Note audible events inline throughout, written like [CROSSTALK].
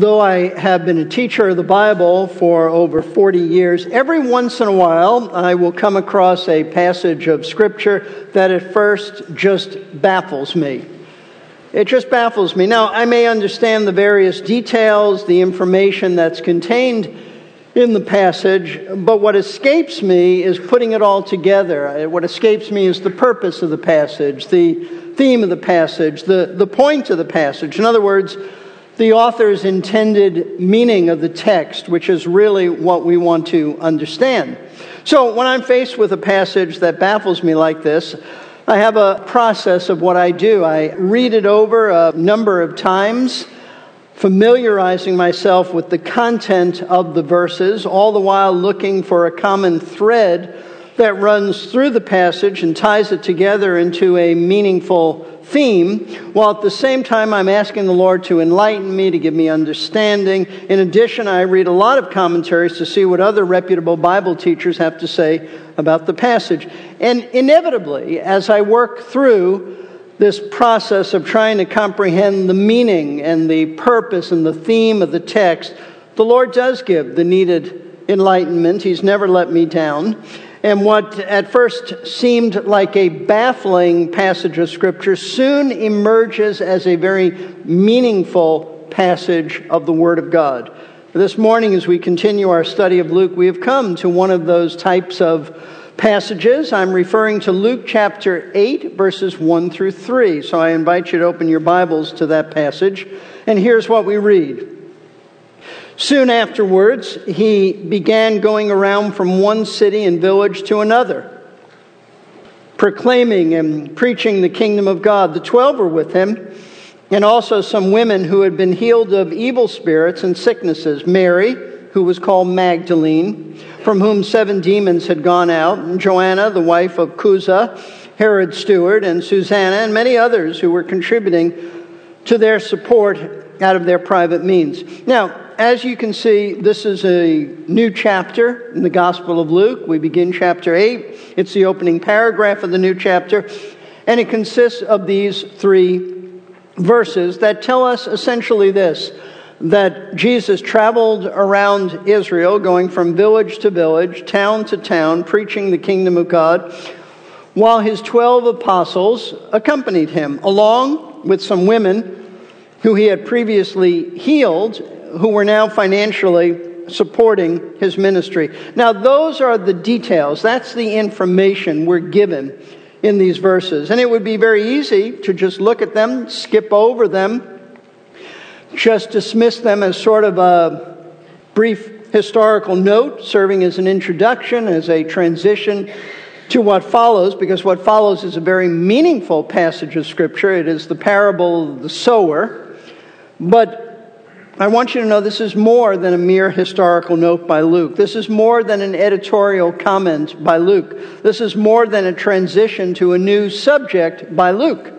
Though I have been a teacher of the Bible for over 40 years, every once in a while I will come across a passage of Scripture that at first just baffles me. It just baffles me. Now, I may understand the various details, the information that's contained in the passage, but what escapes me is putting it all together. What escapes me is the purpose of the passage, the theme of the passage, the, the point of the passage. In other words, the author's intended meaning of the text, which is really what we want to understand. So, when I'm faced with a passage that baffles me like this, I have a process of what I do. I read it over a number of times, familiarizing myself with the content of the verses, all the while looking for a common thread that runs through the passage and ties it together into a meaningful theme, while at the same time I'm asking the Lord to enlighten me, to give me understanding. In addition, I read a lot of commentaries to see what other reputable Bible teachers have to say about the passage. And inevitably, as I work through this process of trying to comprehend the meaning and the purpose and the theme of the text, the Lord does give the needed enlightenment. He's never let me down. And what at first seemed like a baffling passage of Scripture soon emerges as a very meaningful passage of the Word of God. This morning, as we continue our study of Luke, we have come to one of those types of passages. I'm referring to Luke chapter 8, verses 1 through 3. So I invite you to open your Bibles to that passage. And here's what we read. Soon afterwards, he began going around from one city and village to another, proclaiming and preaching the kingdom of God. The twelve were with him, and also some women who had been healed of evil spirits and sicknesses Mary, who was called Magdalene, from whom seven demons had gone out, and Joanna, the wife of Chuza, Herod's steward, and Susanna, and many others who were contributing to their support out of their private means. Now, as you can see, this is a new chapter in the Gospel of Luke. We begin chapter 8. It's the opening paragraph of the new chapter, and it consists of these three verses that tell us essentially this that Jesus traveled around Israel, going from village to village, town to town, preaching the kingdom of God, while his 12 apostles accompanied him, along with some women who he had previously healed who were now financially supporting his ministry. Now, those are the details. That's the information we're given in these verses. And it would be very easy to just look at them, skip over them, just dismiss them as sort of a brief historical note, serving as an introduction, as a transition to what follows, because what follows is a very meaningful passage of Scripture. It is the parable of the sower. But I want you to know this is more than a mere historical note by Luke. This is more than an editorial comment by Luke. This is more than a transition to a new subject by Luke.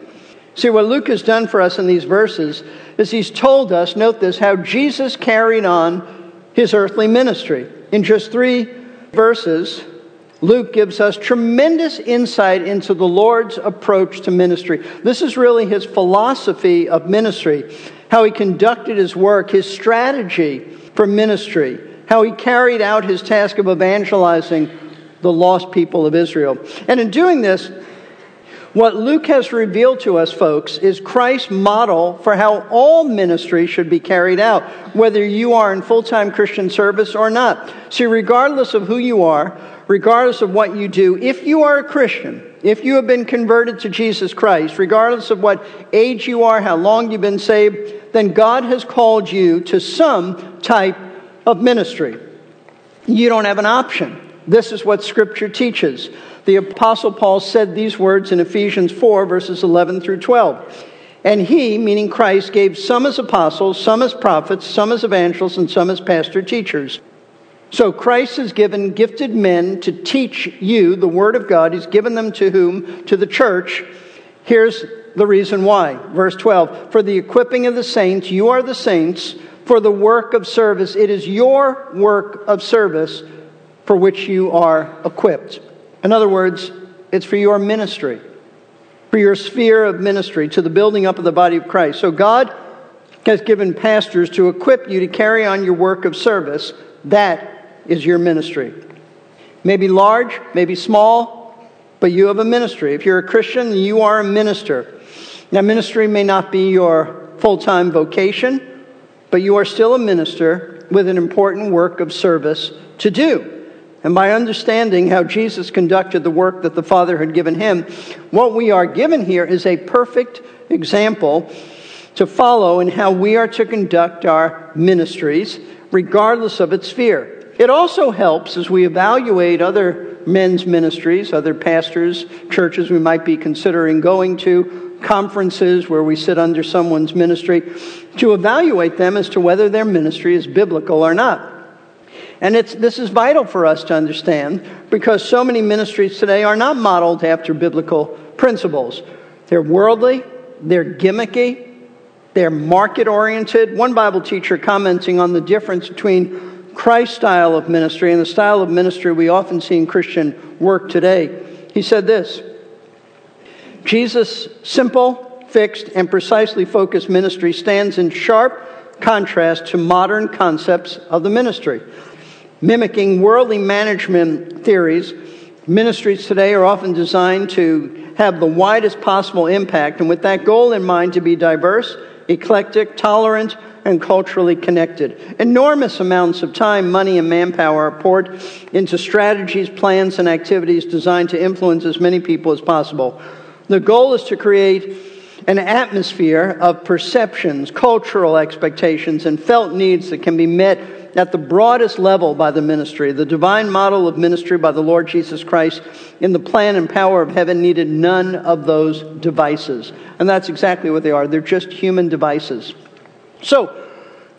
See, what Luke has done for us in these verses is he's told us, note this, how Jesus carried on his earthly ministry. In just three verses, Luke gives us tremendous insight into the Lord's approach to ministry. This is really his philosophy of ministry how he conducted his work, his strategy for ministry, how he carried out his task of evangelizing the lost people of Israel. And in doing this, what Luke has revealed to us, folks, is Christ's model for how all ministry should be carried out, whether you are in full time Christian service or not. See, regardless of who you are, regardless of what you do, if you are a Christian, if you have been converted to Jesus Christ, regardless of what age you are, how long you've been saved, then God has called you to some type of ministry. You don't have an option. This is what Scripture teaches. The Apostle Paul said these words in Ephesians 4, verses 11 through 12. And he, meaning Christ, gave some as apostles, some as prophets, some as evangelists, and some as pastor teachers so Christ has given gifted men to teach you the Word of God. He's given them to whom? To the church. Here's the reason why. Verse 12 For the equipping of the saints, you are the saints, for the work of service. It is your work of service for which you are equipped. In other words, it's for your ministry, for your sphere of ministry, to the building up of the body of Christ. So God has given pastors to equip you to carry on your work of service. That is your ministry. Maybe large, maybe small, but you have a ministry. If you're a Christian, you are a minister. Now, ministry may not be your full time vocation, but you are still a minister with an important work of service to do. And by understanding how Jesus conducted the work that the Father had given him, what we are given here is a perfect example to follow in how we are to conduct our ministries, regardless of its sphere. It also helps as we evaluate other men's ministries, other pastors, churches we might be considering going to, conferences where we sit under someone's ministry, to evaluate them as to whether their ministry is biblical or not. And this is vital for us to understand because so many ministries today are not modeled after biblical principles. They're worldly, they're gimmicky, they're market oriented. One Bible teacher commenting on the difference between Christ's style of ministry and the style of ministry we often see in Christian work today, he said this Jesus' simple, fixed, and precisely focused ministry stands in sharp contrast to modern concepts of the ministry. Mimicking worldly management theories, ministries today are often designed to have the widest possible impact, and with that goal in mind, to be diverse, eclectic, tolerant, and culturally connected. Enormous amounts of time, money, and manpower are poured into strategies, plans, and activities designed to influence as many people as possible. The goal is to create an atmosphere of perceptions, cultural expectations, and felt needs that can be met at the broadest level by the ministry. The divine model of ministry by the Lord Jesus Christ in the plan and power of heaven needed none of those devices. And that's exactly what they are. They're just human devices. So,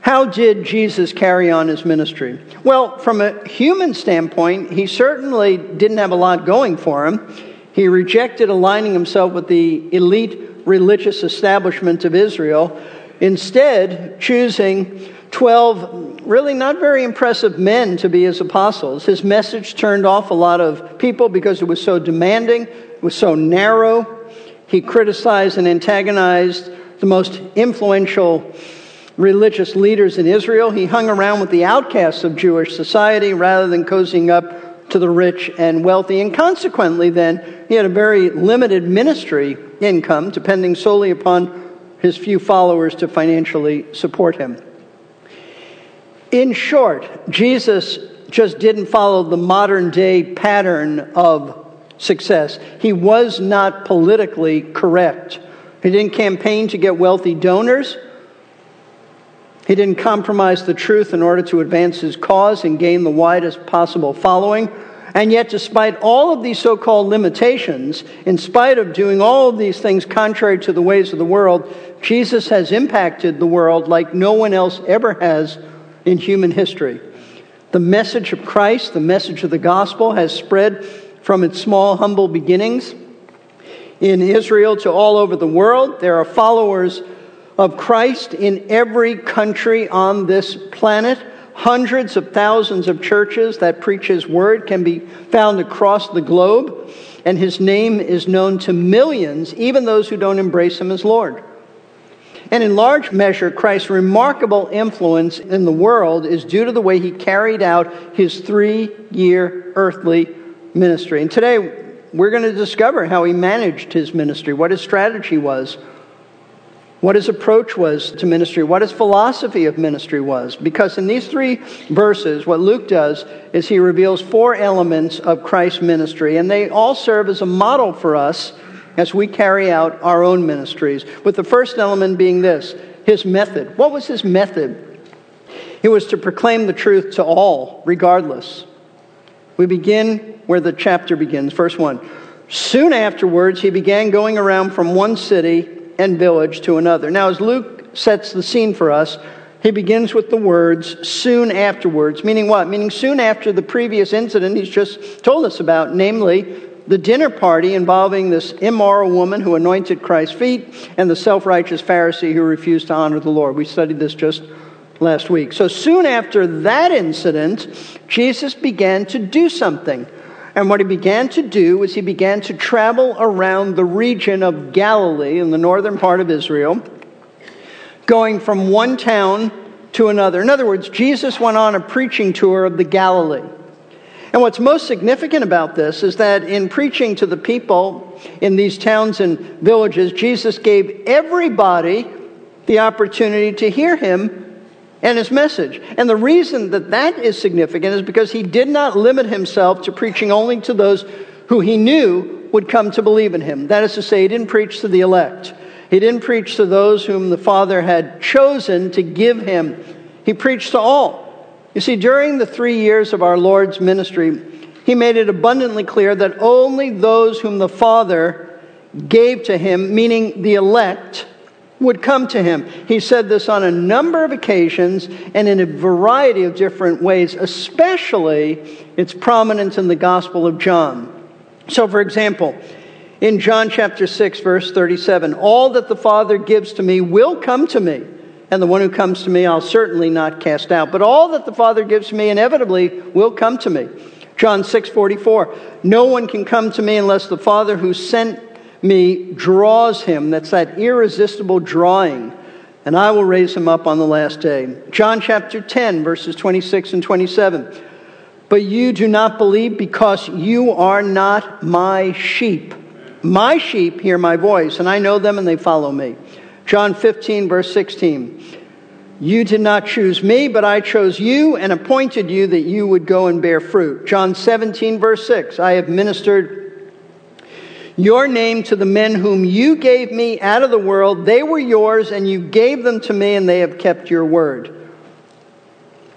how did Jesus carry on his ministry? Well, from a human standpoint, he certainly didn't have a lot going for him. He rejected aligning himself with the elite religious establishment of Israel, instead, choosing 12 really not very impressive men to be his apostles. His message turned off a lot of people because it was so demanding, it was so narrow. He criticized and antagonized the most influential religious leaders in Israel. He hung around with the outcasts of Jewish society rather than cozying up to the rich and wealthy. And consequently, then, he had a very limited ministry income, depending solely upon his few followers to financially support him. In short, Jesus just didn't follow the modern day pattern of success. He was not politically correct. He didn't campaign to get wealthy donors. He didn't compromise the truth in order to advance his cause and gain the widest possible following. And yet, despite all of these so called limitations, in spite of doing all of these things contrary to the ways of the world, Jesus has impacted the world like no one else ever has in human history. The message of Christ, the message of the gospel, has spread from its small, humble beginnings in Israel to all over the world. There are followers of Christ in every country on this planet. Hundreds of thousands of churches that preach his word can be found across the globe, and his name is known to millions, even those who don't embrace him as Lord. And in large measure, Christ's remarkable influence in the world is due to the way he carried out his three year earthly ministry. And today, we're going to discover how he managed his ministry, what his strategy was, what his approach was to ministry, what his philosophy of ministry was. Because in these three verses, what Luke does is he reveals four elements of Christ's ministry, and they all serve as a model for us as we carry out our own ministries. With the first element being this his method. What was his method? It was to proclaim the truth to all, regardless. We begin where the chapter begins, verse 1. Soon afterwards, he began going around from one city and village to another. Now, as Luke sets the scene for us, he begins with the words soon afterwards, meaning what? Meaning soon after the previous incident he's just told us about, namely the dinner party involving this immoral woman who anointed Christ's feet and the self righteous Pharisee who refused to honor the Lord. We studied this just last week. So soon after that incident, Jesus began to do something. And what he began to do was he began to travel around the region of Galilee in the northern part of Israel going from one town to another. In other words, Jesus went on a preaching tour of the Galilee. And what's most significant about this is that in preaching to the people in these towns and villages, Jesus gave everybody the opportunity to hear him and his message. And the reason that that is significant is because he did not limit himself to preaching only to those who he knew would come to believe in him. That is to say, he didn't preach to the elect. He didn't preach to those whom the Father had chosen to give him. He preached to all. You see, during the three years of our Lord's ministry, he made it abundantly clear that only those whom the Father gave to him, meaning the elect, would come to him. He said this on a number of occasions and in a variety of different ways, especially its prominence in the Gospel of John. So, for example, in John chapter 6, verse 37, all that the Father gives to me will come to me, and the one who comes to me I'll certainly not cast out. But all that the Father gives to me inevitably will come to me. John 6, 44, no one can come to me unless the Father who sent me draws him. That's that irresistible drawing. And I will raise him up on the last day. John chapter 10, verses 26 and 27. But you do not believe because you are not my sheep. My sheep hear my voice, and I know them and they follow me. John 15, verse 16. You did not choose me, but I chose you and appointed you that you would go and bear fruit. John 17, verse 6. I have ministered your name to the men whom you gave me out of the world. They were yours, and you gave them to me, and they have kept your word.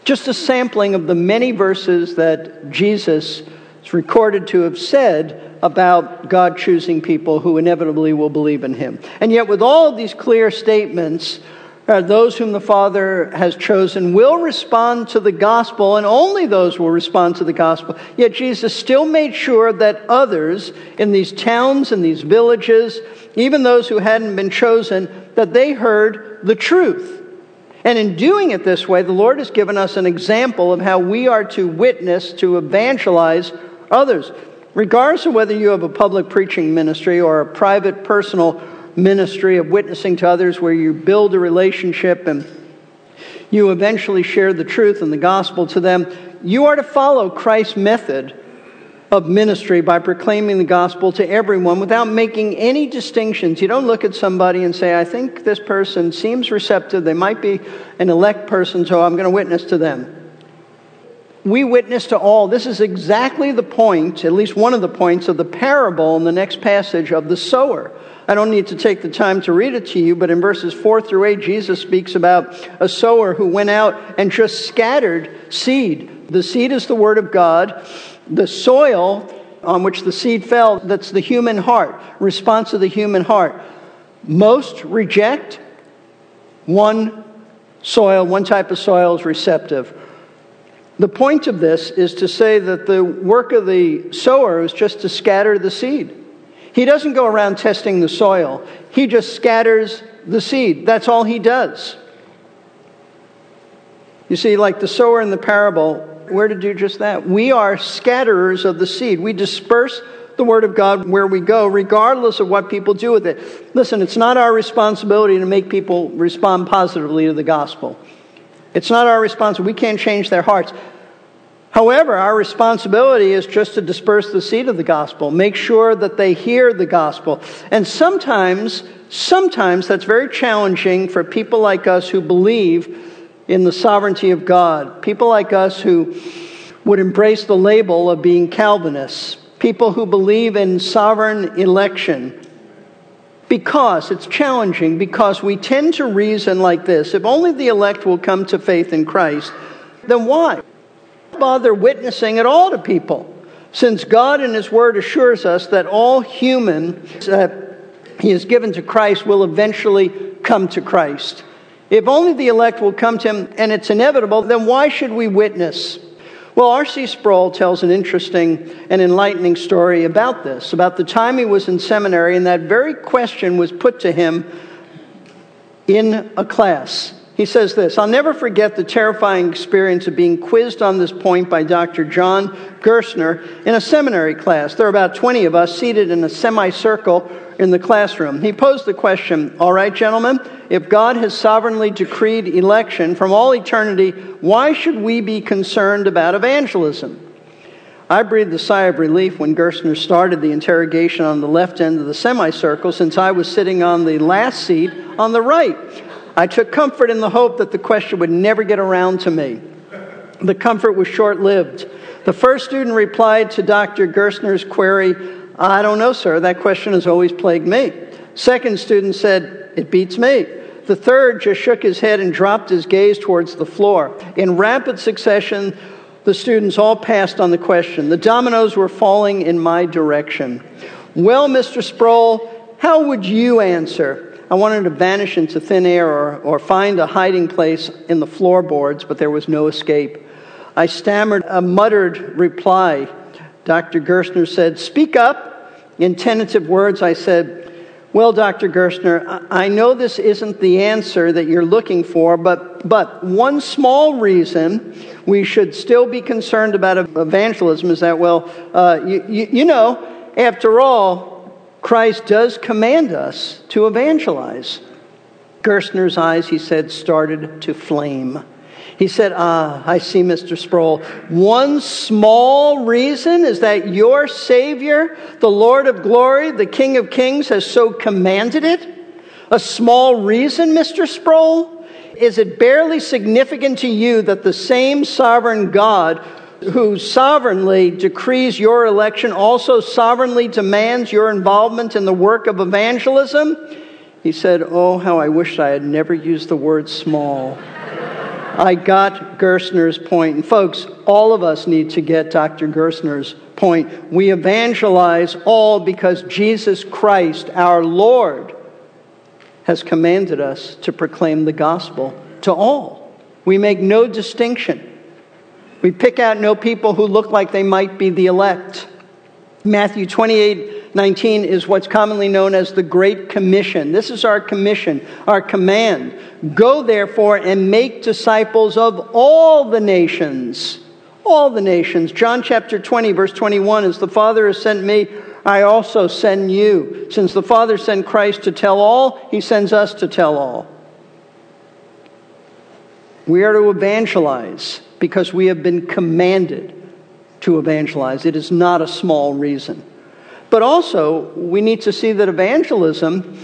Just a sampling of the many verses that Jesus is recorded to have said about God choosing people who inevitably will believe in him. And yet, with all of these clear statements, those whom the Father has chosen will respond to the gospel, and only those will respond to the gospel. Yet Jesus still made sure that others in these towns and these villages, even those who hadn't been chosen, that they heard the truth. And in doing it this way, the Lord has given us an example of how we are to witness, to evangelize others. Regardless of whether you have a public preaching ministry or a private personal ministry of witnessing to others where you build a relationship and you eventually share the truth and the gospel to them. You are to follow Christ's method of ministry by proclaiming the gospel to everyone without making any distinctions. You don't look at somebody and say, I think this person seems receptive. They might be an elect person, so I'm going to witness to them. We witness to all. This is exactly the point, at least one of the points, of the parable in the next passage of the sower. I don't need to take the time to read it to you, but in verses 4 through 8, Jesus speaks about a sower who went out and just scattered seed. The seed is the word of God. The soil on which the seed fell, that's the human heart, response of the human heart. Most reject. One soil, one type of soil is receptive. The point of this is to say that the work of the sower is just to scatter the seed. He doesn't go around testing the soil, he just scatters the seed. That's all he does. You see, like the sower in the parable, we're to do just that. We are scatterers of the seed. We disperse the Word of God where we go, regardless of what people do with it. Listen, it's not our responsibility to make people respond positively to the gospel. It's not our responsibility. We can't change their hearts. However, our responsibility is just to disperse the seed of the gospel, make sure that they hear the gospel. And sometimes, sometimes that's very challenging for people like us who believe in the sovereignty of God, people like us who would embrace the label of being Calvinists, people who believe in sovereign election. Because it's challenging, because we tend to reason like this if only the elect will come to faith in Christ, then why? Bother witnessing at all to people, since God in His Word assures us that all human that He has given to Christ will eventually come to Christ. If only the elect will come to Him and it's inevitable, then why should we witness? Well, R.C. Sproul tells an interesting and enlightening story about this, about the time he was in seminary, and that very question was put to him in a class. He says this I'll never forget the terrifying experience of being quizzed on this point by Dr. John Gerstner in a seminary class. There are about 20 of us seated in a semicircle in the classroom. He posed the question All right, gentlemen, if God has sovereignly decreed election from all eternity, why should we be concerned about evangelism? I breathed a sigh of relief when Gerstner started the interrogation on the left end of the semicircle, since I was sitting on the last seat on the right. I took comfort in the hope that the question would never get around to me. The comfort was short lived. The first student replied to Dr. Gerstner's query, I don't know, sir. That question has always plagued me. Second student said, It beats me. The third just shook his head and dropped his gaze towards the floor. In rapid succession, the students all passed on the question. The dominoes were falling in my direction. Well, Mr. Sproul, how would you answer? I wanted to vanish into thin air or, or find a hiding place in the floorboards, but there was no escape. I stammered a muttered reply. Dr. Gerstner said, Speak up. In tentative words, I said, Well, Dr. Gerstner, I know this isn't the answer that you're looking for, but, but one small reason we should still be concerned about evangelism is that, well, uh, you, you, you know, after all, Christ does command us to evangelize. Gerstner's eyes, he said, started to flame. He said, Ah, I see, Mr. Sproul. One small reason is that your Savior, the Lord of glory, the King of kings, has so commanded it? A small reason, Mr. Sproul? Is it barely significant to you that the same sovereign God who sovereignly decrees your election also sovereignly demands your involvement in the work of evangelism? He said, Oh, how I wish I had never used the word small. I got Gerstner's point. And folks, all of us need to get Dr. Gerstner's point. We evangelize all because Jesus Christ, our Lord, has commanded us to proclaim the gospel to all. We make no distinction. We pick out no people who look like they might be the elect. Matthew 28 19 is what's commonly known as the Great Commission. This is our commission, our command. Go therefore and make disciples of all the nations. All the nations. John chapter 20, verse 21 As the Father has sent me, I also send you. Since the Father sent Christ to tell all, he sends us to tell all. We are to evangelize because we have been commanded to evangelize. It is not a small reason. But also, we need to see that evangelism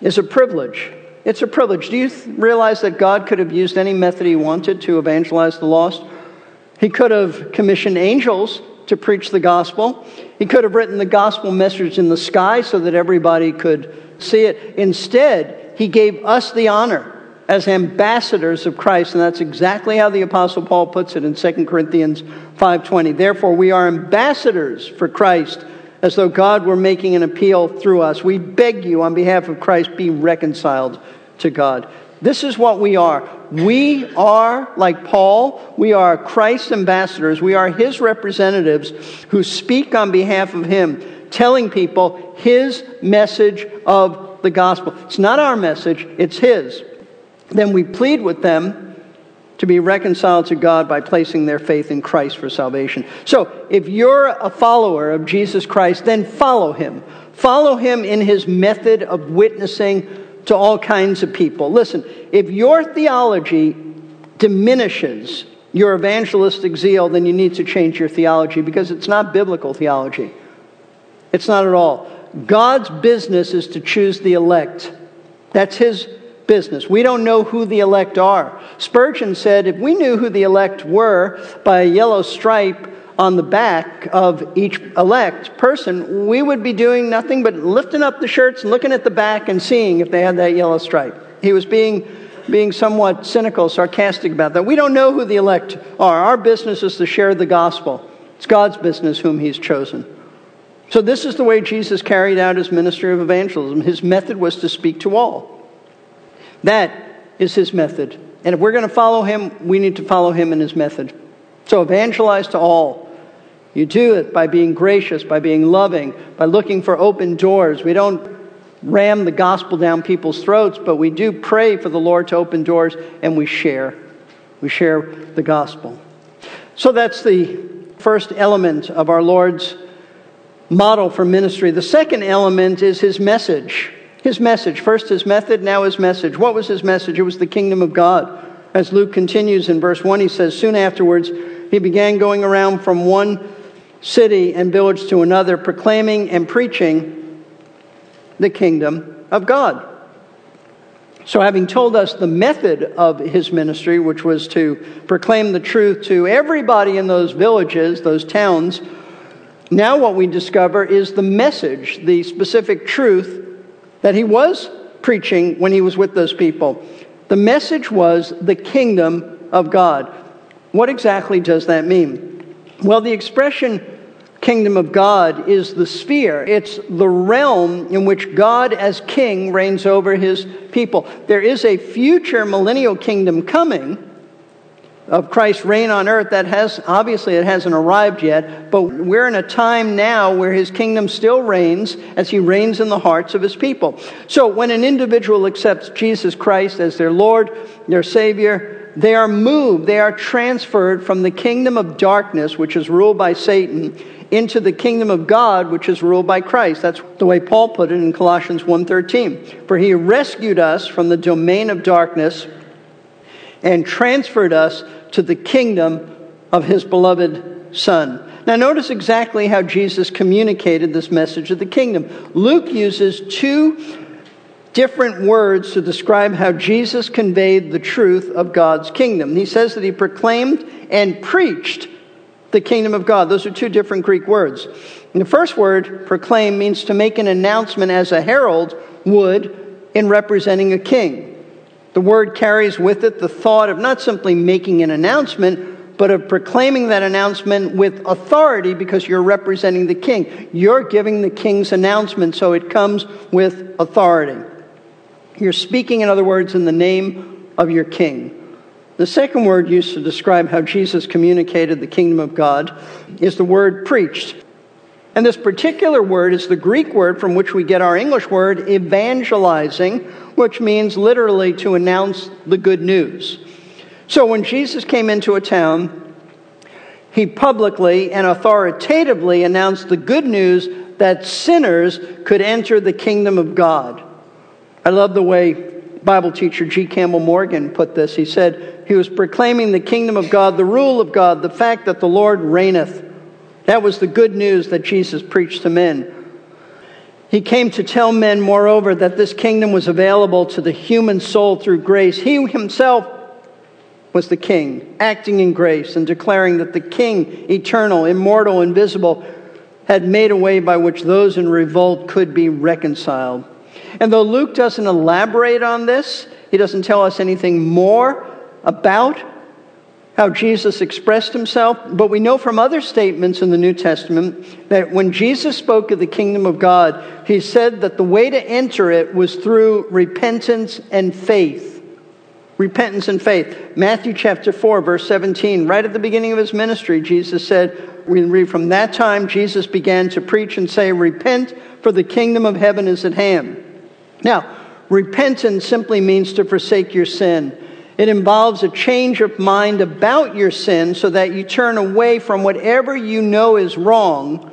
is a privilege. It's a privilege. Do you realize that God could have used any method he wanted to evangelize the lost? He could have commissioned angels to preach the gospel. He could have written the gospel message in the sky so that everybody could see it. Instead, he gave us the honor as ambassadors of Christ, and that's exactly how the apostle Paul puts it in 2 Corinthians 5:20. Therefore, we are ambassadors for Christ, as though God were making an appeal through us. We beg you on behalf of Christ be reconciled to God. This is what we are. We are, like Paul, we are Christ's ambassadors. We are his representatives who speak on behalf of him, telling people his message of the gospel. It's not our message, it's his then we plead with them to be reconciled to God by placing their faith in Christ for salvation. So, if you're a follower of Jesus Christ, then follow him. Follow him in his method of witnessing to all kinds of people. Listen, if your theology diminishes your evangelistic zeal, then you need to change your theology because it's not biblical theology. It's not at all. God's business is to choose the elect. That's his business. We don't know who the elect are. Spurgeon said if we knew who the elect were by a yellow stripe on the back of each elect person, we would be doing nothing but lifting up the shirts and looking at the back and seeing if they had that yellow stripe. He was being, being somewhat cynical, sarcastic about that. We don't know who the elect are. Our business is to share the gospel. It's God's business whom He's chosen. So, this is the way Jesus carried out his ministry of evangelism. His method was to speak to all. That is his method. And if we're going to follow him, we need to follow him in his method. So evangelize to all. You do it by being gracious, by being loving, by looking for open doors. We don't ram the gospel down people's throats, but we do pray for the Lord to open doors and we share. We share the gospel. So that's the first element of our Lord's model for ministry. The second element is his message. His message. First his method, now his message. What was his message? It was the kingdom of God. As Luke continues in verse 1, he says, Soon afterwards, he began going around from one city and village to another, proclaiming and preaching the kingdom of God. So, having told us the method of his ministry, which was to proclaim the truth to everybody in those villages, those towns, now what we discover is the message, the specific truth that he was preaching when he was with those people. The message was the kingdom of God. What exactly does that mean? Well, the expression kingdom of God is the sphere. It's the realm in which God as king reigns over his people. There is a future millennial kingdom coming of Christ's reign on earth that has obviously it hasn't arrived yet, but we're in a time now where his kingdom still reigns as he reigns in the hearts of his people. So when an individual accepts Jesus Christ as their Lord, their Savior, they are moved, they are transferred from the kingdom of darkness, which is ruled by Satan, into the kingdom of God, which is ruled by Christ. That's the way Paul put it in Colossians 1:13. For he rescued us from the domain of darkness and transferred us to the kingdom of his beloved Son. Now, notice exactly how Jesus communicated this message of the kingdom. Luke uses two different words to describe how Jesus conveyed the truth of God's kingdom. He says that he proclaimed and preached the kingdom of God. Those are two different Greek words. And the first word, proclaim, means to make an announcement as a herald would in representing a king. The word carries with it the thought of not simply making an announcement, but of proclaiming that announcement with authority because you're representing the king. You're giving the king's announcement, so it comes with authority. You're speaking, in other words, in the name of your king. The second word used to describe how Jesus communicated the kingdom of God is the word preached. And this particular word is the Greek word from which we get our English word evangelizing, which means literally to announce the good news. So when Jesus came into a town, he publicly and authoritatively announced the good news that sinners could enter the kingdom of God. I love the way Bible teacher G. Campbell Morgan put this. He said he was proclaiming the kingdom of God, the rule of God, the fact that the Lord reigneth. That was the good news that Jesus preached to men. He came to tell men, moreover, that this kingdom was available to the human soul through grace. He himself was the king, acting in grace and declaring that the king, eternal, immortal, invisible, had made a way by which those in revolt could be reconciled. And though Luke doesn't elaborate on this, he doesn't tell us anything more about how Jesus expressed himself, but we know from other statements in the New Testament that when Jesus spoke of the kingdom of God, he said that the way to enter it was through repentance and faith. Repentance and faith. Matthew chapter 4, verse 17, right at the beginning of his ministry, Jesus said, we read, From that time, Jesus began to preach and say, Repent, for the kingdom of heaven is at hand. Now, repentance simply means to forsake your sin. It involves a change of mind about your sin so that you turn away from whatever you know is wrong.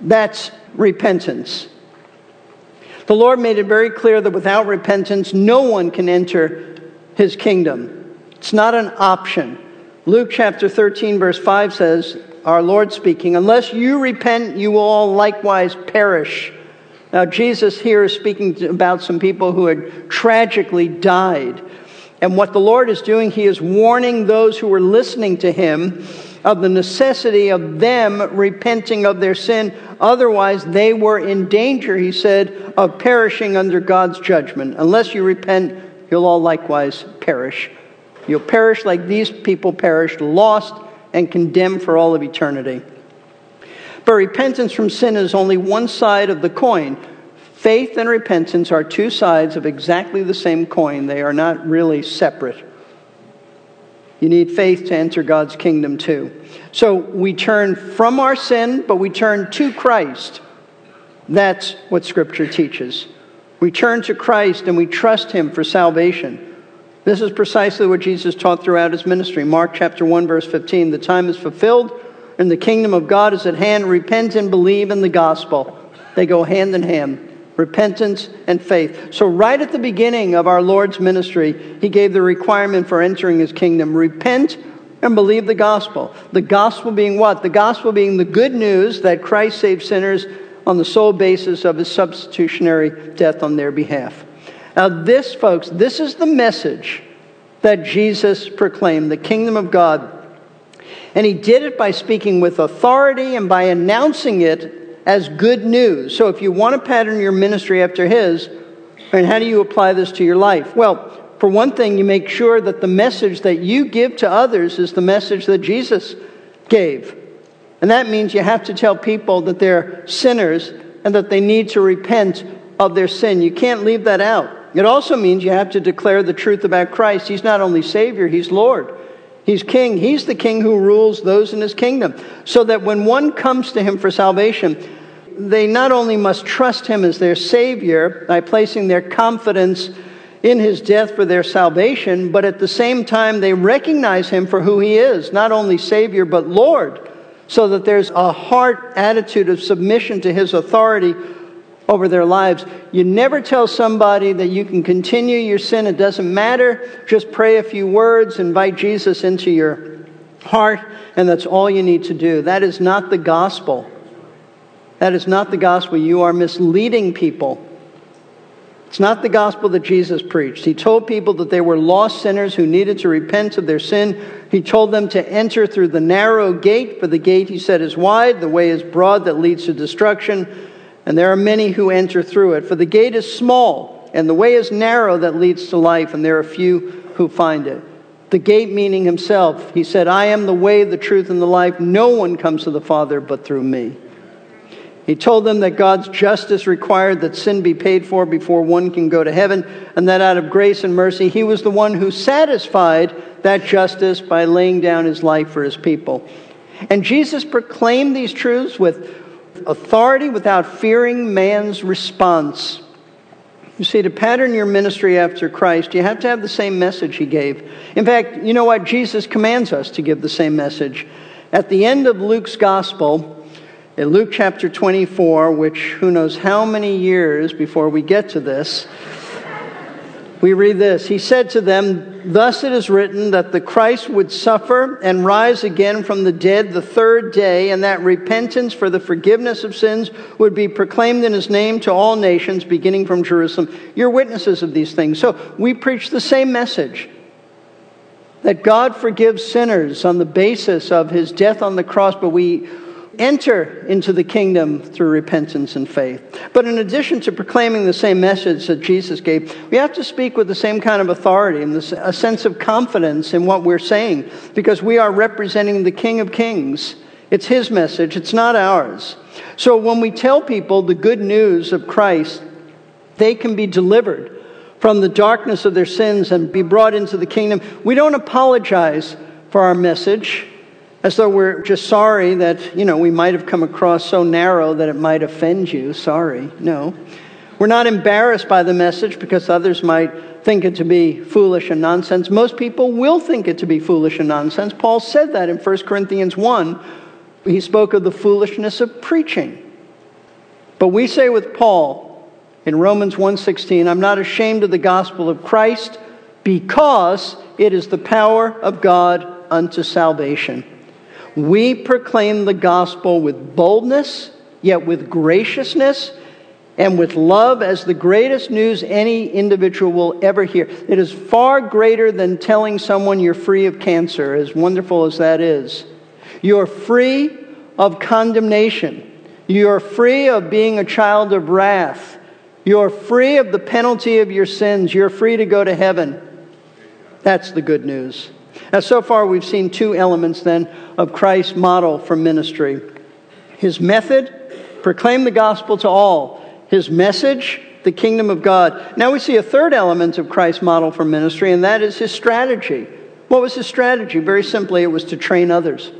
That's repentance. The Lord made it very clear that without repentance, no one can enter his kingdom. It's not an option. Luke chapter 13, verse 5 says, Our Lord speaking, Unless you repent, you will all likewise perish. Now, Jesus here is speaking about some people who had tragically died and what the Lord is doing, He is warning those who are listening to Him of the necessity of them repenting of their sin. Otherwise, they were in danger, He said, of perishing under God's judgment. Unless you repent, you'll all likewise perish. You'll perish like these people perished, lost and condemned for all of eternity. But repentance from sin is only one side of the coin. Faith and repentance are two sides of exactly the same coin, they are not really separate. You need faith to enter God's kingdom too. So we turn from our sin, but we turn to Christ. That's what Scripture teaches. We turn to Christ and we trust Him for salvation. This is precisely what Jesus taught throughout His ministry. Mark chapter 1, verse 15 The time is fulfilled and the kingdom of God is at hand. Repent and believe in the gospel. They go hand in hand repentance and faith. So, right at the beginning of our Lord's ministry, He gave the requirement for entering His kingdom repent and believe the gospel. The gospel being what? The gospel being the good news that Christ saved sinners on the sole basis of His substitutionary death on their behalf. Now, this, folks, this is the message that Jesus proclaimed the kingdom of God and he did it by speaking with authority and by announcing it as good news. So if you want to pattern your ministry after his, and how do you apply this to your life? Well, for one thing, you make sure that the message that you give to others is the message that Jesus gave. And that means you have to tell people that they're sinners and that they need to repent of their sin. You can't leave that out. It also means you have to declare the truth about Christ. He's not only Savior, He's Lord. He's king. He's the king who rules those in his kingdom. So that when one comes to him for salvation, they not only must trust him as their savior by placing their confidence in his death for their salvation, but at the same time they recognize him for who he is, not only savior but Lord, so that there's a heart attitude of submission to his authority over their lives. You never tell somebody that you can continue your sin. It doesn't matter. Just pray a few words, invite Jesus into your heart, and that's all you need to do. That is not the gospel. That is not the gospel. You are misleading people. It's not the gospel that Jesus preached. He told people that they were lost sinners who needed to repent of their sin. He told them to enter through the narrow gate, for the gate, he said, is wide, the way is broad that leads to destruction and there are many who enter through it. For the gate is small, and the way is narrow that leads to life, and there are few who find it. The gate meaning himself. He said, I am the way, the truth, and the life. No one comes to the Father but through me. He told them that God's justice required that sin be paid for before one can go to heaven, and that out of grace and mercy, he was the one who satisfied that justice by laying down his life for his people. And Jesus proclaimed these truths with authority without fearing man's response. You see, to pattern your ministry after Christ, you have to have the same message he gave. In fact, you know what? Jesus commands us to give the same message. At the end of Luke's gospel, in Luke chapter 24, which who knows how many years before we get to this, we read this He said to them, Thus it is written that the Christ would suffer and rise again from the dead the third day, and that repentance for the forgiveness of sins would be proclaimed in his name to all nations, beginning from Jerusalem. You're witnesses of these things. So we preach the same message that God forgives sinners on the basis of his death on the cross, but we enter into the kingdom through repentance and faith. But in addition to proclaiming the same message that Jesus gave, we have to speak with the same kind of authority and a sense of confidence in what we're saying because we are representing the King of Kings. It's his message, it's not ours. So when we tell people the good news of Christ, they can be delivered from the darkness of their sins and be brought into the kingdom. We don't apologize for our message as though we're just sorry that, you know, we might have come across so narrow that it might offend you. Sorry. No. We're not embarrassed by the message because others might think it to be foolish and nonsense. Most people will think it to be foolish and nonsense. Paul said that in 1 Corinthians 1. He spoke of the foolishness of preaching. But we say with Paul in Romans 1:16, I'm not ashamed of the gospel of Christ because it is the power of God unto salvation we proclaim the gospel with boldness, yet with graciousness and with love as the greatest news any individual will ever hear. It is far greater than telling someone you're free of cancer, as wonderful as that is. You're free of condemnation. You're free of being a child of wrath. You're free of the penalty of your sins. You're free to go to heaven. That's the good news. Now, so far, we've seen two elements then of Christ's model for ministry his method, proclaim the gospel to all, his message, the kingdom of God. Now we see a third element of Christ's model for ministry, and that is his strategy. What was his strategy? Very simply, it was to train others.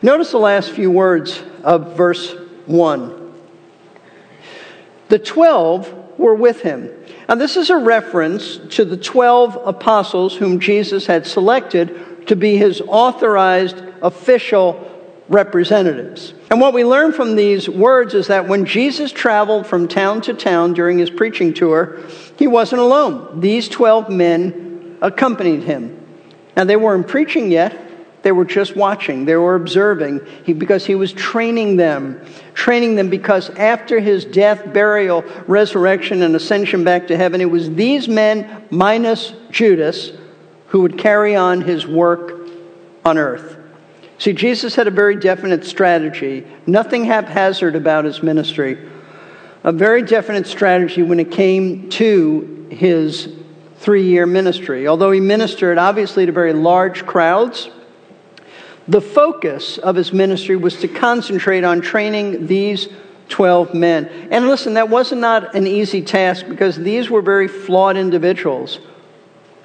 Notice the last few words of verse 1. The twelve were with him. Now, this is a reference to the 12 apostles whom Jesus had selected to be his authorized official representatives. And what we learn from these words is that when Jesus traveled from town to town during his preaching tour, he wasn't alone. These 12 men accompanied him. Now, they weren't preaching yet, they were just watching, they were observing, he, because he was training them. Training them because after his death, burial, resurrection, and ascension back to heaven, it was these men, minus Judas, who would carry on his work on earth. See, Jesus had a very definite strategy, nothing haphazard about his ministry. A very definite strategy when it came to his three year ministry. Although he ministered obviously to very large crowds, the focus of his ministry was to concentrate on training these 12 men. And listen, that was not an easy task because these were very flawed individuals.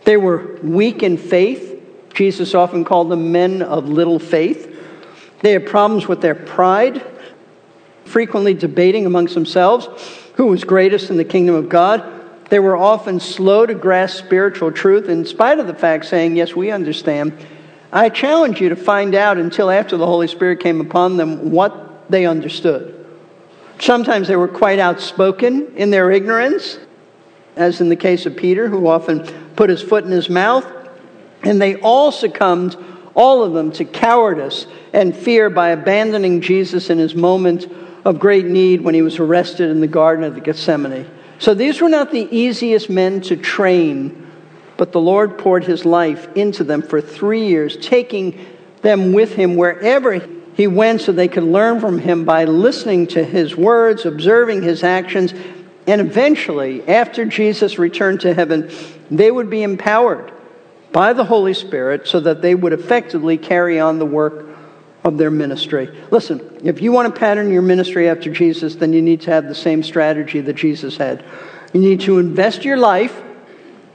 They were weak in faith. Jesus often called them men of little faith. They had problems with their pride, frequently debating amongst themselves who was greatest in the kingdom of God. They were often slow to grasp spiritual truth, in spite of the fact saying, Yes, we understand. I challenge you to find out until after the Holy Spirit came upon them what they understood. Sometimes they were quite outspoken in their ignorance, as in the case of Peter, who often put his foot in his mouth. And they all succumbed, all of them, to cowardice and fear by abandoning Jesus in his moment of great need when he was arrested in the Garden of the Gethsemane. So these were not the easiest men to train but the Lord poured his life into them for three years, taking them with him wherever he went so they could learn from him by listening to his words, observing his actions, and eventually, after Jesus returned to heaven, they would be empowered by the Holy Spirit so that they would effectively carry on the work of their ministry. Listen, if you want to pattern your ministry after Jesus, then you need to have the same strategy that Jesus had. You need to invest your life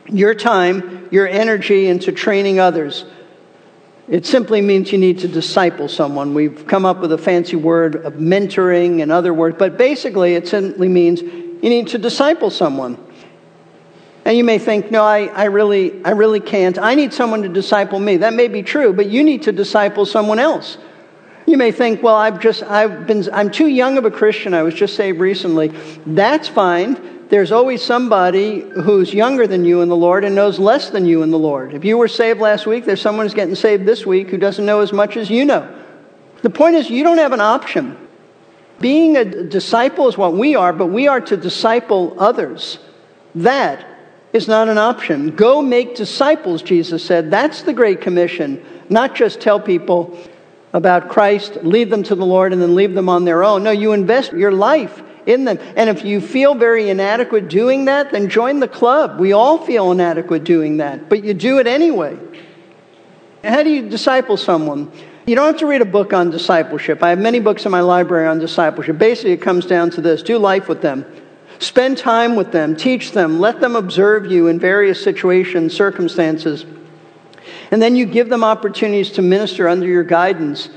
your time, your energy into training others. It simply means you need to disciple someone. We've come up with a fancy word of mentoring and other words, but basically it simply means you need to disciple someone. And you may think, no, I, I, really, I really can't. I need someone to disciple me. That may be true, but you need to disciple someone else. You may think, well, I've just, I've been, I'm too young of a Christian. I was just saved recently. That's fine there's always somebody who's younger than you in the Lord and knows less than you in the Lord. If you were saved last week, there's someone who's getting saved this week who doesn't know as much as you know. The point is, you don't have an option. Being a disciple is what we are, but we are to disciple others. That is not an option. Go make disciples, Jesus said. That's the Great Commission, not just tell people about Christ, lead them to the Lord, and then leave them on their own. No, you invest your life in them. And if you feel very inadequate doing that, then join the club. We all feel inadequate doing that, but you do it anyway. How do you disciple someone? You don't have to read a book on discipleship. I have many books in my library on discipleship. Basically, it comes down to this do life with them. Spend time with them, teach them, let them observe you in various situations, circumstances. And then you give them opportunities to minister under your guidance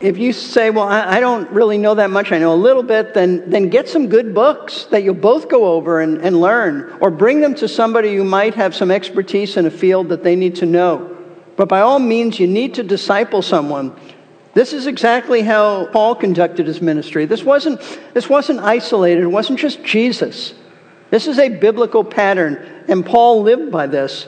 if you say, Well, I, don't really know that much, I know a little bit, then, then get some good books that you'll both go over and, and learn, or bring them to somebody who might have some expertise in a field that they need to know. But by all means, you need to disciple someone. This is exactly how Paul conducted his ministry. This wasn't, this wasn't isolated, it wasn't just Jesus. This is a biblical pattern, and Paul lived by this.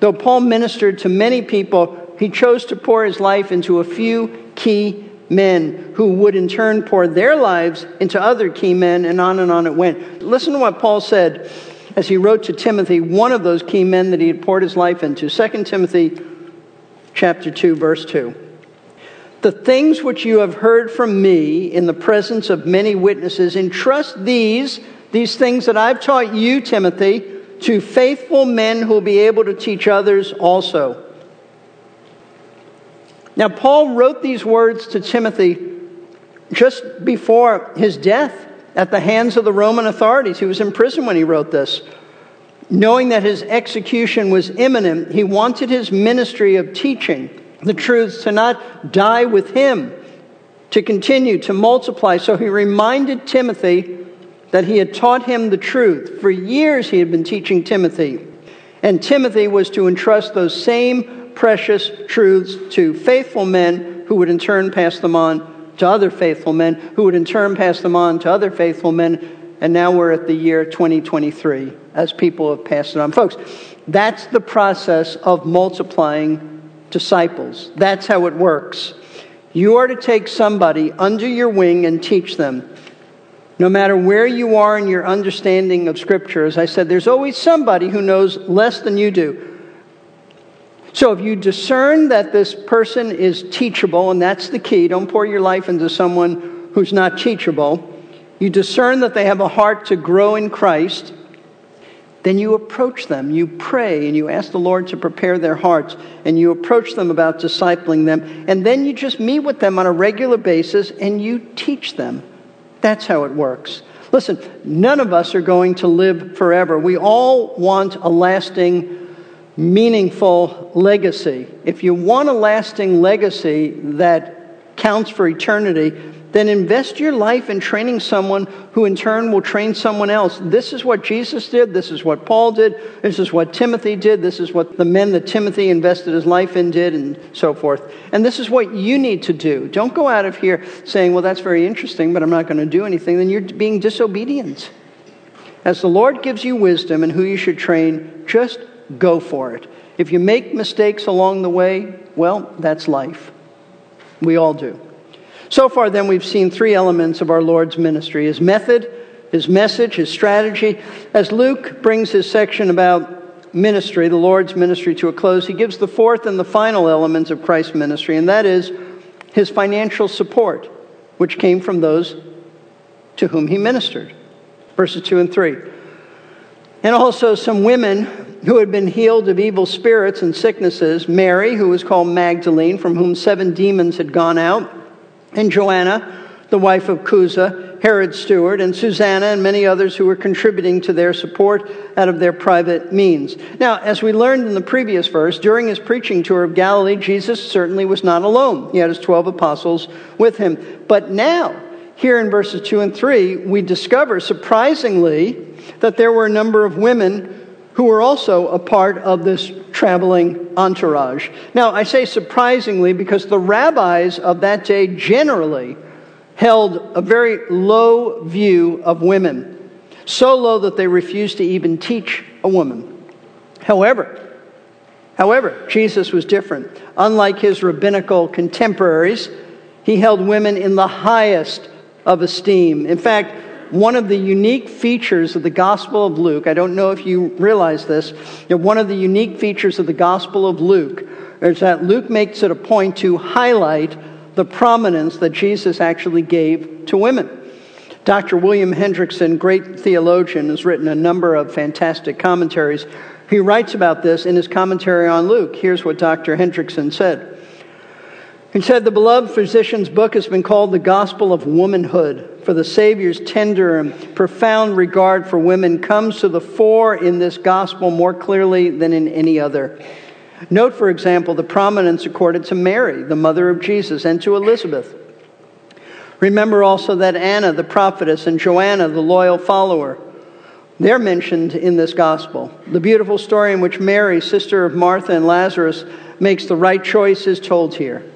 Though Paul ministered to many people, he chose to pour his life into a few key men who would in turn pour their lives into other key men, and on and on it went. Listen to what Paul said as he wrote to Timothy, one of those key men that he had poured his life into. 2 Timothy chapter 2, verse 2. The things which you have heard from me in the presence of many witnesses, entrust these, these things that I've taught you, Timothy, to faithful men who will be able to teach others also. Now, Paul wrote these words to Timothy just before his death at the hands of the Roman authorities. He was in prison when he wrote this. Knowing that his execution was imminent, he wanted his ministry of teaching the truths to not die with him, to continue to multiply. So he reminded Timothy that he had taught him the truth. For years he had been teaching Timothy. And Timothy was to entrust those same precious truths to faithful men who would in turn pass them on to other faithful men, who would in turn pass them on to other faithful men. And now we're at the year 2023 as people have passed it on. Folks, that's the process of multiplying disciples. That's how it works. You are to take somebody under your wing and teach them. No matter where you are in your understanding of Scripture, as I said, there's always somebody who knows less than you do. So if you discern that this person is teachable, and that's the key, don't pour your life into someone who's not teachable. You discern that they have a heart to grow in Christ then you approach them, you pray, and you ask the Lord to prepare their hearts, and you approach them about discipling them, and then you just meet with them on a regular basis and you teach them. That's how it works. Listen, none of us are going to live forever. We all want a lasting, meaningful legacy. If you want a lasting legacy that counts for eternity, then invest your life in training someone who in turn will train someone else. This is what Jesus did. This is what Paul did. This is what Timothy did. This is what the men that Timothy invested his life in did, and so forth. And this is what you need to do. Don't go out of here saying, well, that's very interesting, but I'm not going to do anything. Then you're being disobedient. As the Lord gives you wisdom and who you should train, just go for it. If you make mistakes along the way, well, that's life. We all do. So far, then, we've seen three elements of our Lord's ministry his method, his message, his strategy. As Luke brings his section about ministry, the Lord's ministry, to a close, he gives the fourth and the final elements of Christ's ministry, and that is his financial support, which came from those to whom he ministered. Verses 2 and 3. And also some women who had been healed of evil spirits and sicknesses Mary, who was called Magdalene, from whom seven demons had gone out and Joanna, the wife of Chuza, Herod's steward, and Susanna, and many others who were contributing to their support out of their private means. Now, as we learned in the previous verse, during his preaching tour of Galilee, Jesus certainly was not alone. He had his 12 apostles with him. But now, here in verses 2 and 3, we discover, surprisingly, that there were a number of women who were also a part of this traveling entourage. Now, I say surprisingly because the rabbis of that day generally held a very low view of women, so low that they refused to even teach a woman. However, However, Jesus was different. Unlike his rabbinical contemporaries, he held women in the highest of esteem. In fact, one of the unique features of the Gospel of Luke, I don't know if you realize this, one of the unique features of the Gospel of Luke is that Luke makes it a point to highlight the prominence that Jesus actually gave to women. Dr. William Hendriksen, great theologian, has written a number of fantastic commentaries. He writes about this in his commentary on Luke. Here's what Dr. Hendriksen said. He said, The beloved physician's book has been called the Gospel of Womanhood, for the Savior's tender and profound regard for women comes to the fore in this gospel more clearly than in any other. Note, for example, the prominence accorded to Mary, the mother of Jesus, and to Elizabeth. Remember also that Anna, the prophetess, and Joanna, the loyal follower, they're mentioned in this gospel. The beautiful story in which Mary, sister of Martha and Lazarus, makes the right choice is told here.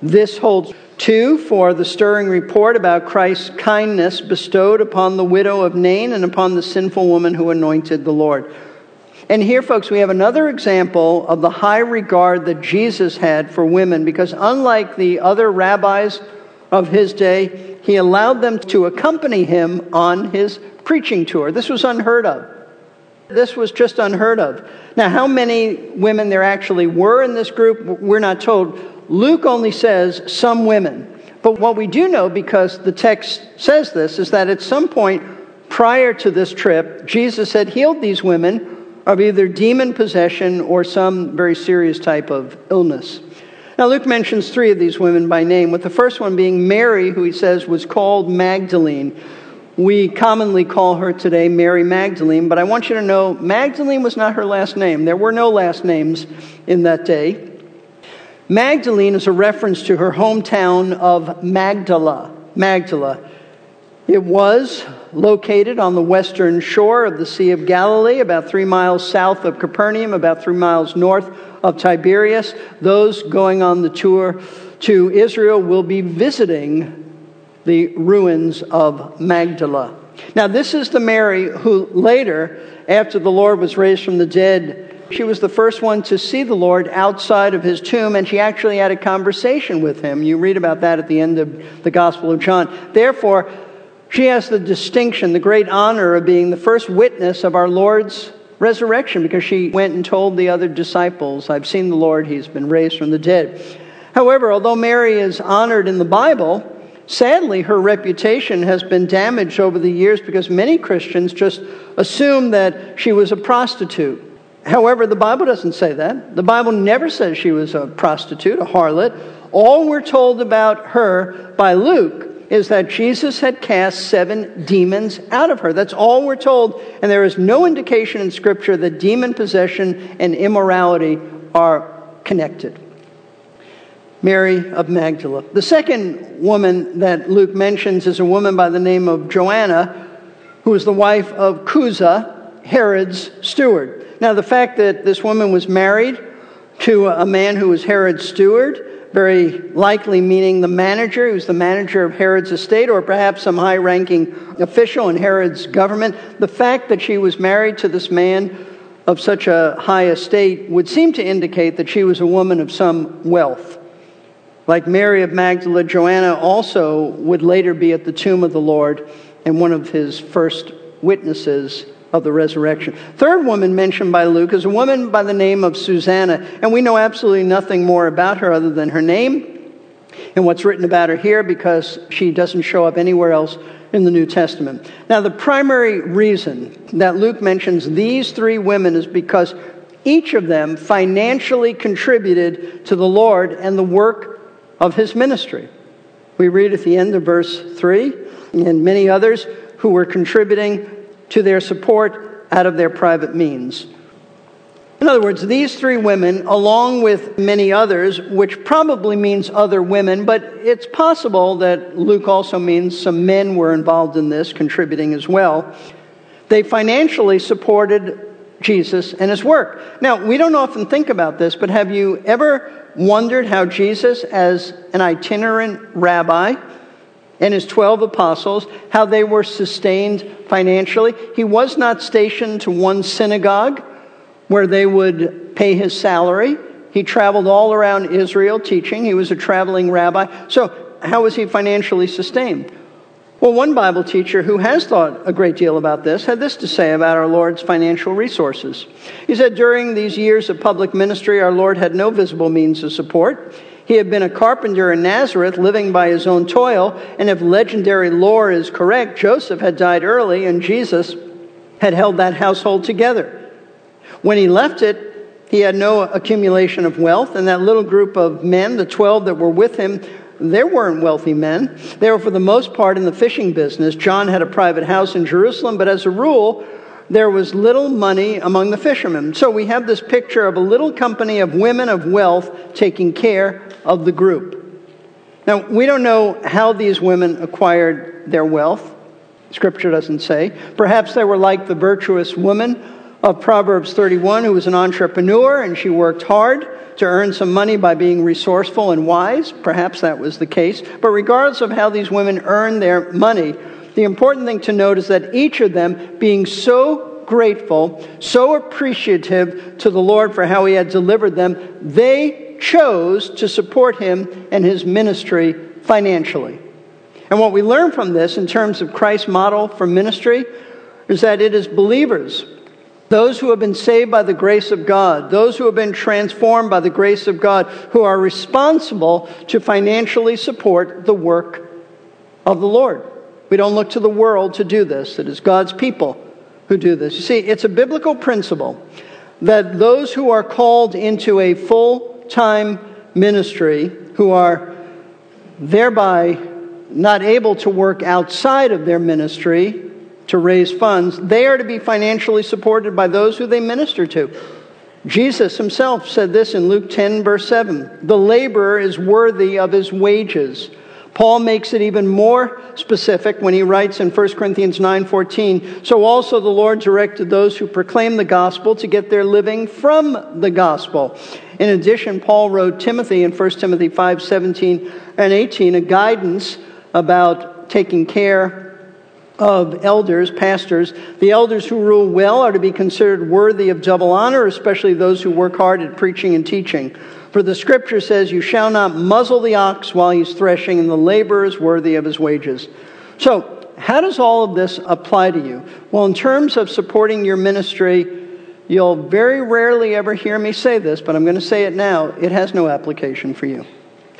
This holds two for the stirring report about Christ's kindness bestowed upon the widow of Nain and upon the sinful woman who anointed the Lord. And here, folks, we have another example of the high regard that Jesus had for women because, unlike the other rabbis of his day, he allowed them to accompany him on his preaching tour. This was unheard of. This was just unheard of. Now, how many women there actually were in this group, we're not told. Luke only says some women. But what we do know, because the text says this, is that at some point prior to this trip, Jesus had healed these women of either demon possession or some very serious type of illness. Now, Luke mentions three of these women by name, with the first one being Mary, who he says was called Magdalene. We commonly call her today Mary Magdalene, but I want you to know Magdalene was not her last name. There were no last names in that day. Magdalene is a reference to her hometown of Magdala. Magdala. It was located on the western shore of the Sea of Galilee, about three miles south of Capernaum, about three miles north of Tiberias. Those going on the tour to Israel will be visiting the ruins of Magdala. Now, this is the Mary who later, after the Lord was raised from the dead, she was the first one to see the Lord outside of his tomb, and she actually had a conversation with him. You read about that at the end of the Gospel of John. Therefore, she has the distinction, the great honor of being the first witness of our Lord's resurrection because she went and told the other disciples, I've seen the Lord, he's been raised from the dead. However, although Mary is honored in the Bible, sadly her reputation has been damaged over the years because many Christians just assume that she was a prostitute. However, the Bible doesn't say that. The Bible never says she was a prostitute, a harlot. All we're told about her by Luke is that Jesus had cast seven demons out of her. That's all we're told, and there is no indication in Scripture that demon possession and immorality are connected. Mary of Magdala. The second woman that Luke mentions is a woman by the name of Joanna, who was the wife of Chuza, Herod's steward. Now, the fact that this woman was married to a man who was Herod's steward very likely meaning the manager, who's the manager of Herod's estate, or perhaps some high ranking official in Herod's government. The fact that she was married to this man of such a high estate would seem to indicate that she was a woman of some wealth. Like Mary of Magdala, Joanna also would later be at the tomb of the Lord and one of his first witnesses of the resurrection. Third woman mentioned by Luke is a woman by the name of Susanna, and we know absolutely nothing more about her other than her name and what's written about her here because she doesn't show up anywhere else in the New Testament. Now, the primary reason that Luke mentions these three women is because each of them financially contributed to the Lord and the work of his ministry. We read at the end of verse 3 and many others who were contributing to their support out of their private means. In other words, these three women, along with many others, which probably means other women, but it's possible that Luke also means some men were involved in this, contributing as well. They financially supported Jesus and his work. Now, we don't often think about this, but have you ever wondered how Jesus, as an itinerant rabbi, and his 12 apostles, how they were sustained financially. He was not stationed to one synagogue where they would pay his salary. He traveled all around Israel teaching. He was a traveling rabbi. So, how was he financially sustained? Well, one Bible teacher who has thought a great deal about this had this to say about our Lord's financial resources. He said, During these years of public ministry, our Lord had no visible means of support. He had been a carpenter in Nazareth, living by his own toil, and if legendary lore is correct, Joseph had died early and Jesus had held that household together. When he left it, he had no accumulation of wealth, and that little group of men, the 12 that were with him, they weren't wealthy men. They were, for the most part, in the fishing business. John had a private house in Jerusalem, but as a rule, there was little money among the fishermen. So we have this picture of a little company of women of wealth taking care of the group. Now, we don't know how these women acquired their wealth. Scripture doesn't say. Perhaps they were like the virtuous woman of Proverbs 31 who was an entrepreneur and she worked hard to earn some money by being resourceful and wise. Perhaps that was the case. But regardless of how these women earned their money, the important thing to note is that each of them, being so grateful, so appreciative to the Lord for how He had delivered them, they chose to support Him and His ministry financially. And what we learn from this in terms of Christ's model for ministry is that it is believers, those who have been saved by the grace of God, those who have been transformed by the grace of God, who are responsible to financially support the work of the Lord. We don't look to the world to do this. It is God's people who do this. You see, it's a biblical principle that those who are called into a full time ministry, who are thereby not able to work outside of their ministry to raise funds, they are to be financially supported by those who they minister to. Jesus himself said this in Luke 10, verse 7 The laborer is worthy of his wages. Paul makes it even more specific when he writes in 1 Corinthians 9:14, "So also the Lord directed those who proclaim the gospel to get their living from the gospel." In addition, Paul wrote Timothy in 1 Timothy 5:17 and 18 a guidance about taking care of elders, pastors. The elders who rule well are to be considered worthy of double honor, especially those who work hard at preaching and teaching. For the scripture says, You shall not muzzle the ox while he's threshing, and the laborer is worthy of his wages. So, how does all of this apply to you? Well, in terms of supporting your ministry, you'll very rarely ever hear me say this, but I'm going to say it now. It has no application for you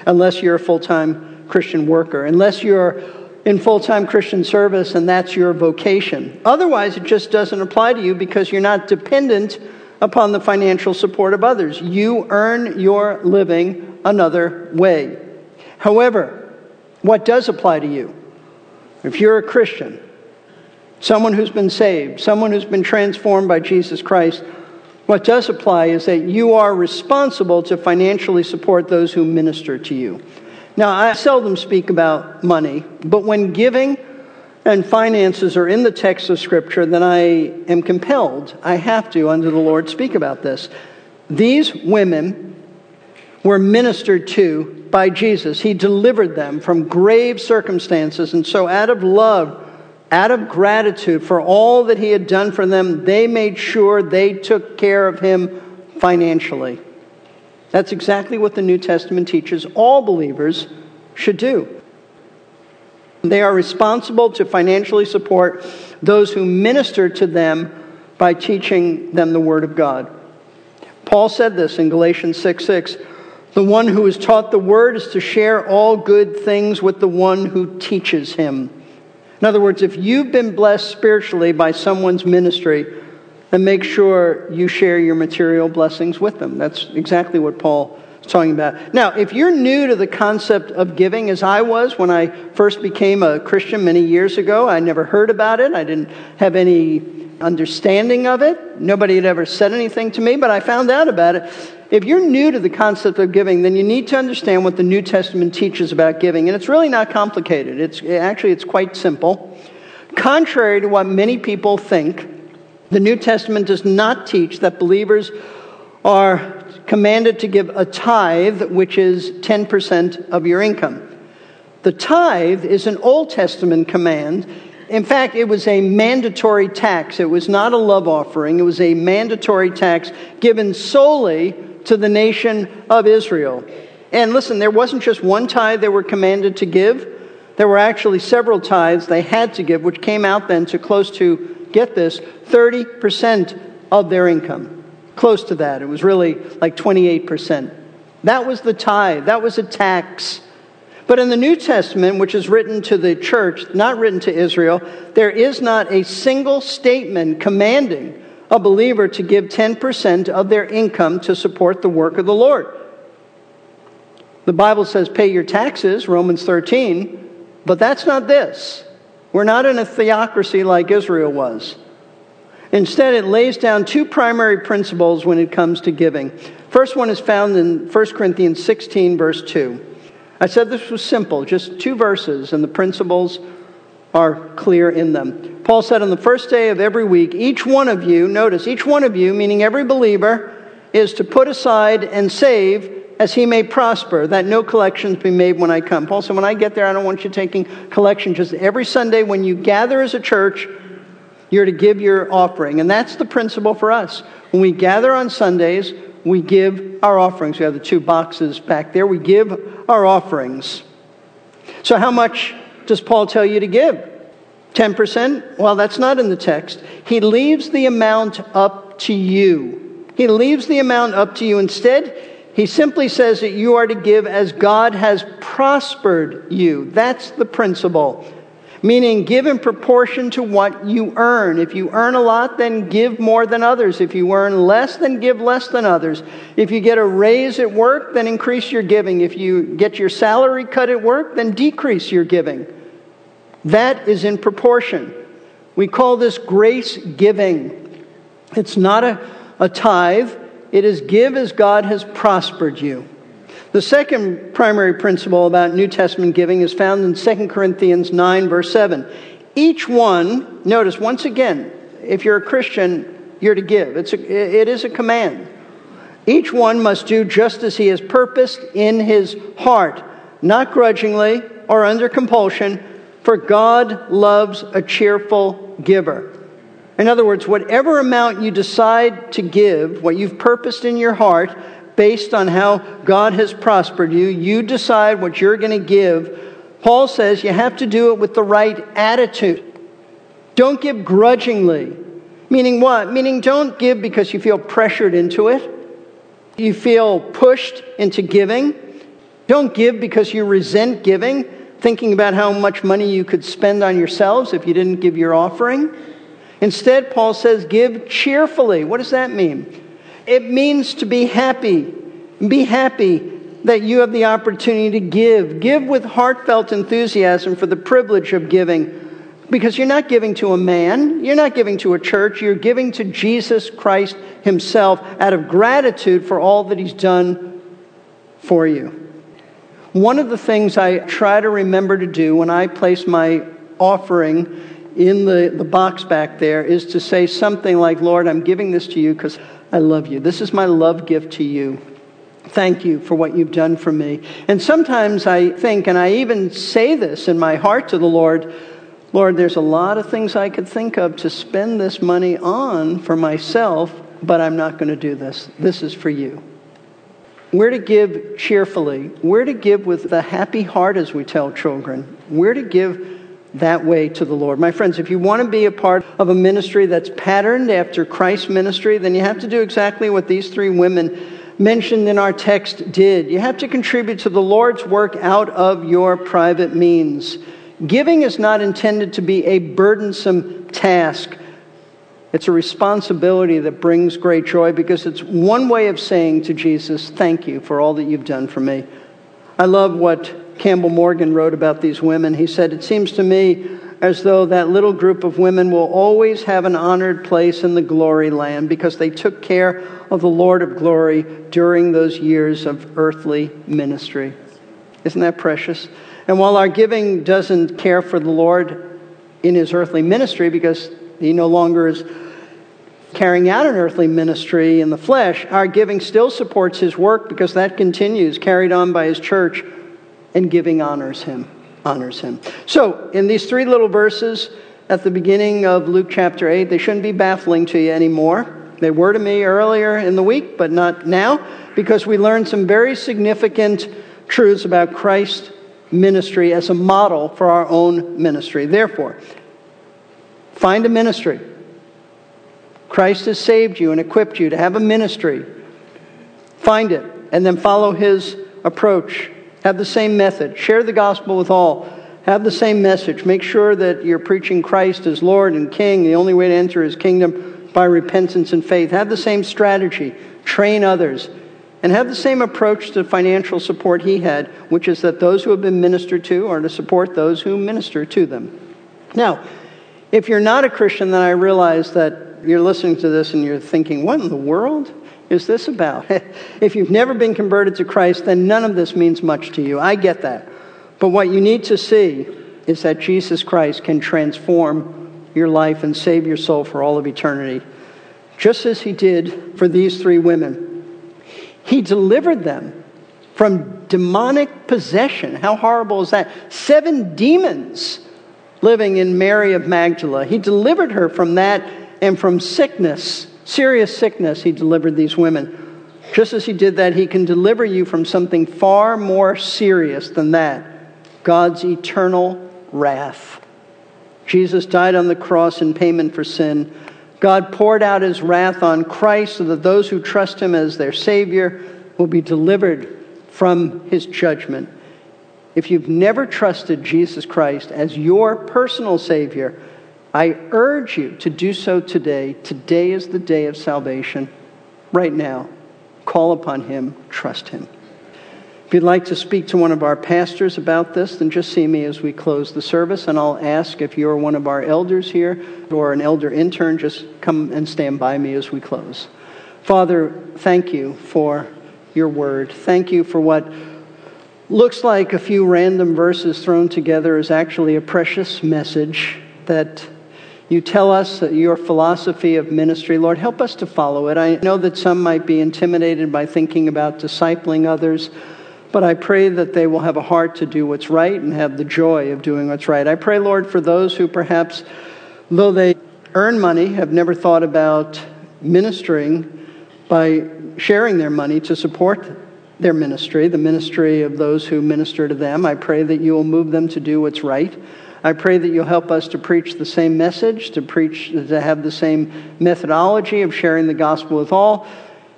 unless you're a full time Christian worker, unless you're in full time Christian service and that's your vocation. Otherwise, it just doesn't apply to you because you're not dependent upon the financial support of others. You earn your living another way. However, what does apply to you? If you're a Christian, someone who's been saved, someone who's been transformed by Jesus Christ, what does apply is that you are responsible to financially support those who minister to you. Now, I seldom speak about money, but when giving and finances are in the text of Scripture, then I am compelled, I have to, under the Lord, speak about this. These women were ministered to by Jesus. He delivered them from grave circumstances, and so out of love, out of gratitude for all that He had done for them, they made sure they took care of Him financially. That's exactly what the New Testament teaches all believers should do. They are responsible to financially support those who minister to them by teaching them the Word of God. Paul said this in Galatians 6 6. The one who is taught the Word is to share all good things with the one who teaches him. In other words, if you've been blessed spiritually by someone's ministry, then make sure you share your material blessings with them. That's exactly what Paul talking about. Now, if you're new to the concept of giving, as I was when I first became a Christian many years ago, I never heard about it. I didn't have any understanding of it. Nobody had ever said anything to me, but I found out about it. If you're new to the concept of giving, then you need to understand what the New Testament teaches about giving. And it's really not complicated. It's actually it's quite simple. Contrary to what many people think, the New Testament does not teach that believers are commanded to give a tithe, which is 10% of your income. The tithe is an Old Testament command. In fact, it was a mandatory tax. It was not a love offering, it was a mandatory tax given solely to the nation of Israel. And listen, there wasn't just one tithe they were commanded to give. There were actually several tithes they had to give, which came out then to close to, get this, 30% of their income. Close to that. It was really like 28%. That was the tithe, that was a tax. But in the New Testament, which is written to the church, not written to Israel, there is not a single statement commanding a believer to give 10% of their income to support the work of the Lord. The Bible says pay your taxes, Romans 13, but that's not this. We're not in a theocracy like Israel was. Instead, it lays down two primary principles when it comes to giving. First one is found in 1 Corinthians 16, verse 2. I said this was simple, just two verses, and the principles are clear in them. Paul said, On the first day of every week, each one of you, notice, each one of you, meaning every believer, is to put aside and save as he may prosper, that no collections be made when I come. Paul said, When I get there, I don't want you taking collection. Just every Sunday when you gather as a church, you're to give your offering. And that's the principle for us. When we gather on Sundays, we give our offerings. We have the two boxes back there. We give our offerings. So, how much does Paul tell you to give? 10%? Well, that's not in the text. He leaves the amount up to you. He leaves the amount up to you. Instead, he simply says that you are to give as God has prospered you. That's the principle meaning give in proportion to what you earn. If you earn a lot, then give more than others. If you earn less, then give less than others. If you get a raise at work, then increase your giving. If you get your salary cut at work, then decrease your giving. That is in proportion. We call this grace giving. It's not a, a tithe, it is give as God has prospered you. The second primary principle about New Testament giving is found in 2 Corinthians 9, verse 7. Each one, notice once again, if you're a Christian, you're to give. It's a, it is a command. Each one must do just as he has purposed in his heart, not grudgingly or under compulsion, for God loves a cheerful giver. In other words, whatever amount you decide to give, what you've purposed in your heart, based on how God has prospered you, you decide what you're going to give. Paul says you have to do it with the right attitude. Don't give grudgingly. Meaning what? Meaning don't give because you feel pressured into it. You feel pushed into giving. Don't give because you resent giving, thinking about how much money you could spend on yourselves if you didn't give your offering. Instead, Paul says, give cheerfully. What does that mean? It means to be happy. Be happy that you have the opportunity to give. Give with heartfelt enthusiasm for the privilege of giving. Because you're not giving to a man, you're not giving to a church, you're giving to Jesus Christ Himself out of gratitude for all that He's done for you. One of the things I try to remember to do when I place my offering in the, the box back there is to say something like, Lord, I'm giving this to you because I love you. This is my love gift to you. Thank you for what you've done for me. And sometimes I think, and I even say this in my heart to the Lord, Lord, there's a lot of things I could think of to spend this money on for myself, but I'm not going to do this. This is for you. We're to give cheerfully. We're to give with a happy heart, as we tell children. We're to give that way to the Lord. My friends, if you want to be a part of a ministry that's patterned after Christ's ministry, then you have to do exactly what these three women mentioned in our text did. You have to contribute to the Lord's work out of your private means. Giving is not intended to be a burdensome task. It's a responsibility that brings great joy because it's one way of saying to Jesus, Thank you for all that you've done for me. I love what Campbell Morgan wrote about these women. He said, It seems to me as though that little group of women will always have an honored place in the glory land because they took care of the Lord of glory during those years of earthly ministry. Isn't that precious? And while our giving doesn't care for the Lord in his earthly ministry because he no longer is carrying out an earthly ministry in the flesh, our giving still supports his work because that continues, carried on by his church and giving honors him. Honors him. So, in these three little verses at the beginning of Luke chapter 8, they shouldn't be baffling to you anymore. They were to me earlier in the week, but not now, because we learned some very significant truths about Christ's ministry as a model for our own ministry. Therefore, find a ministry. Christ has saved you and equipped you to have a ministry. Find it, and then follow his approach have the same method. Share the gospel with all. Have the same message. Make sure that you're preaching Christ as Lord and King. The only way to enter his kingdom by repentance and faith. Have the same strategy. Train others. And have the same approach to financial support he had, which is that those who have been ministered to are to support those who minister to them. Now, if you're not a Christian, then I realize that you're listening to this and you're thinking, what in the world? Is this about? [LAUGHS] if you've never been converted to Christ, then none of this means much to you. I get that. But what you need to see is that Jesus Christ can transform your life and save your soul for all of eternity, just as he did for these three women. He delivered them from demonic possession. How horrible is that? Seven demons living in Mary of Magdala. He delivered her from that and from sickness serious sickness, he delivered these women. Just as he did that, he can deliver you from something far more serious than that God's eternal wrath. Jesus died on the cross in payment for sin. God poured out his wrath on Christ so that those who trust him as their Savior will be delivered from his judgment. If you've never trusted Jesus Christ as your personal Savior, I urge you to do so today. Today is the day of salvation. Right now, call upon Him, trust Him. If you'd like to speak to one of our pastors about this, then just see me as we close the service, and I'll ask if you're one of our elders here or an elder intern, just come and stand by me as we close. Father, thank you for your word. Thank you for what looks like a few random verses thrown together is actually a precious message that you tell us your philosophy of ministry. Lord, help us to follow it. I know that some might be intimidated by thinking about discipling others, but I pray that they will have a heart to do what's right and have the joy of doing what's right. I pray, Lord, for those who perhaps, though they earn money, have never thought about ministering by sharing their money to support their ministry, the ministry of those who minister to them. I pray that you will move them to do what's right. I pray that you'll help us to preach the same message, to preach, to have the same methodology of sharing the gospel with all.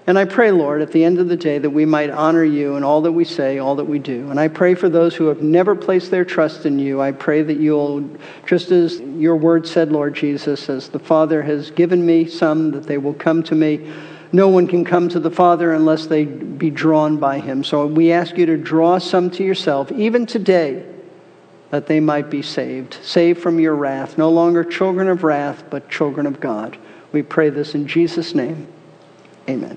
And I pray, Lord, at the end of the day, that we might honor you in all that we say, all that we do. And I pray for those who have never placed their trust in you. I pray that you'll, just as your word said, Lord Jesus, as the Father has given me some, that they will come to me. No one can come to the Father unless they be drawn by him. So we ask you to draw some to yourself, even today that they might be saved, saved from your wrath, no longer children of wrath, but children of God. We pray this in Jesus' name. Amen.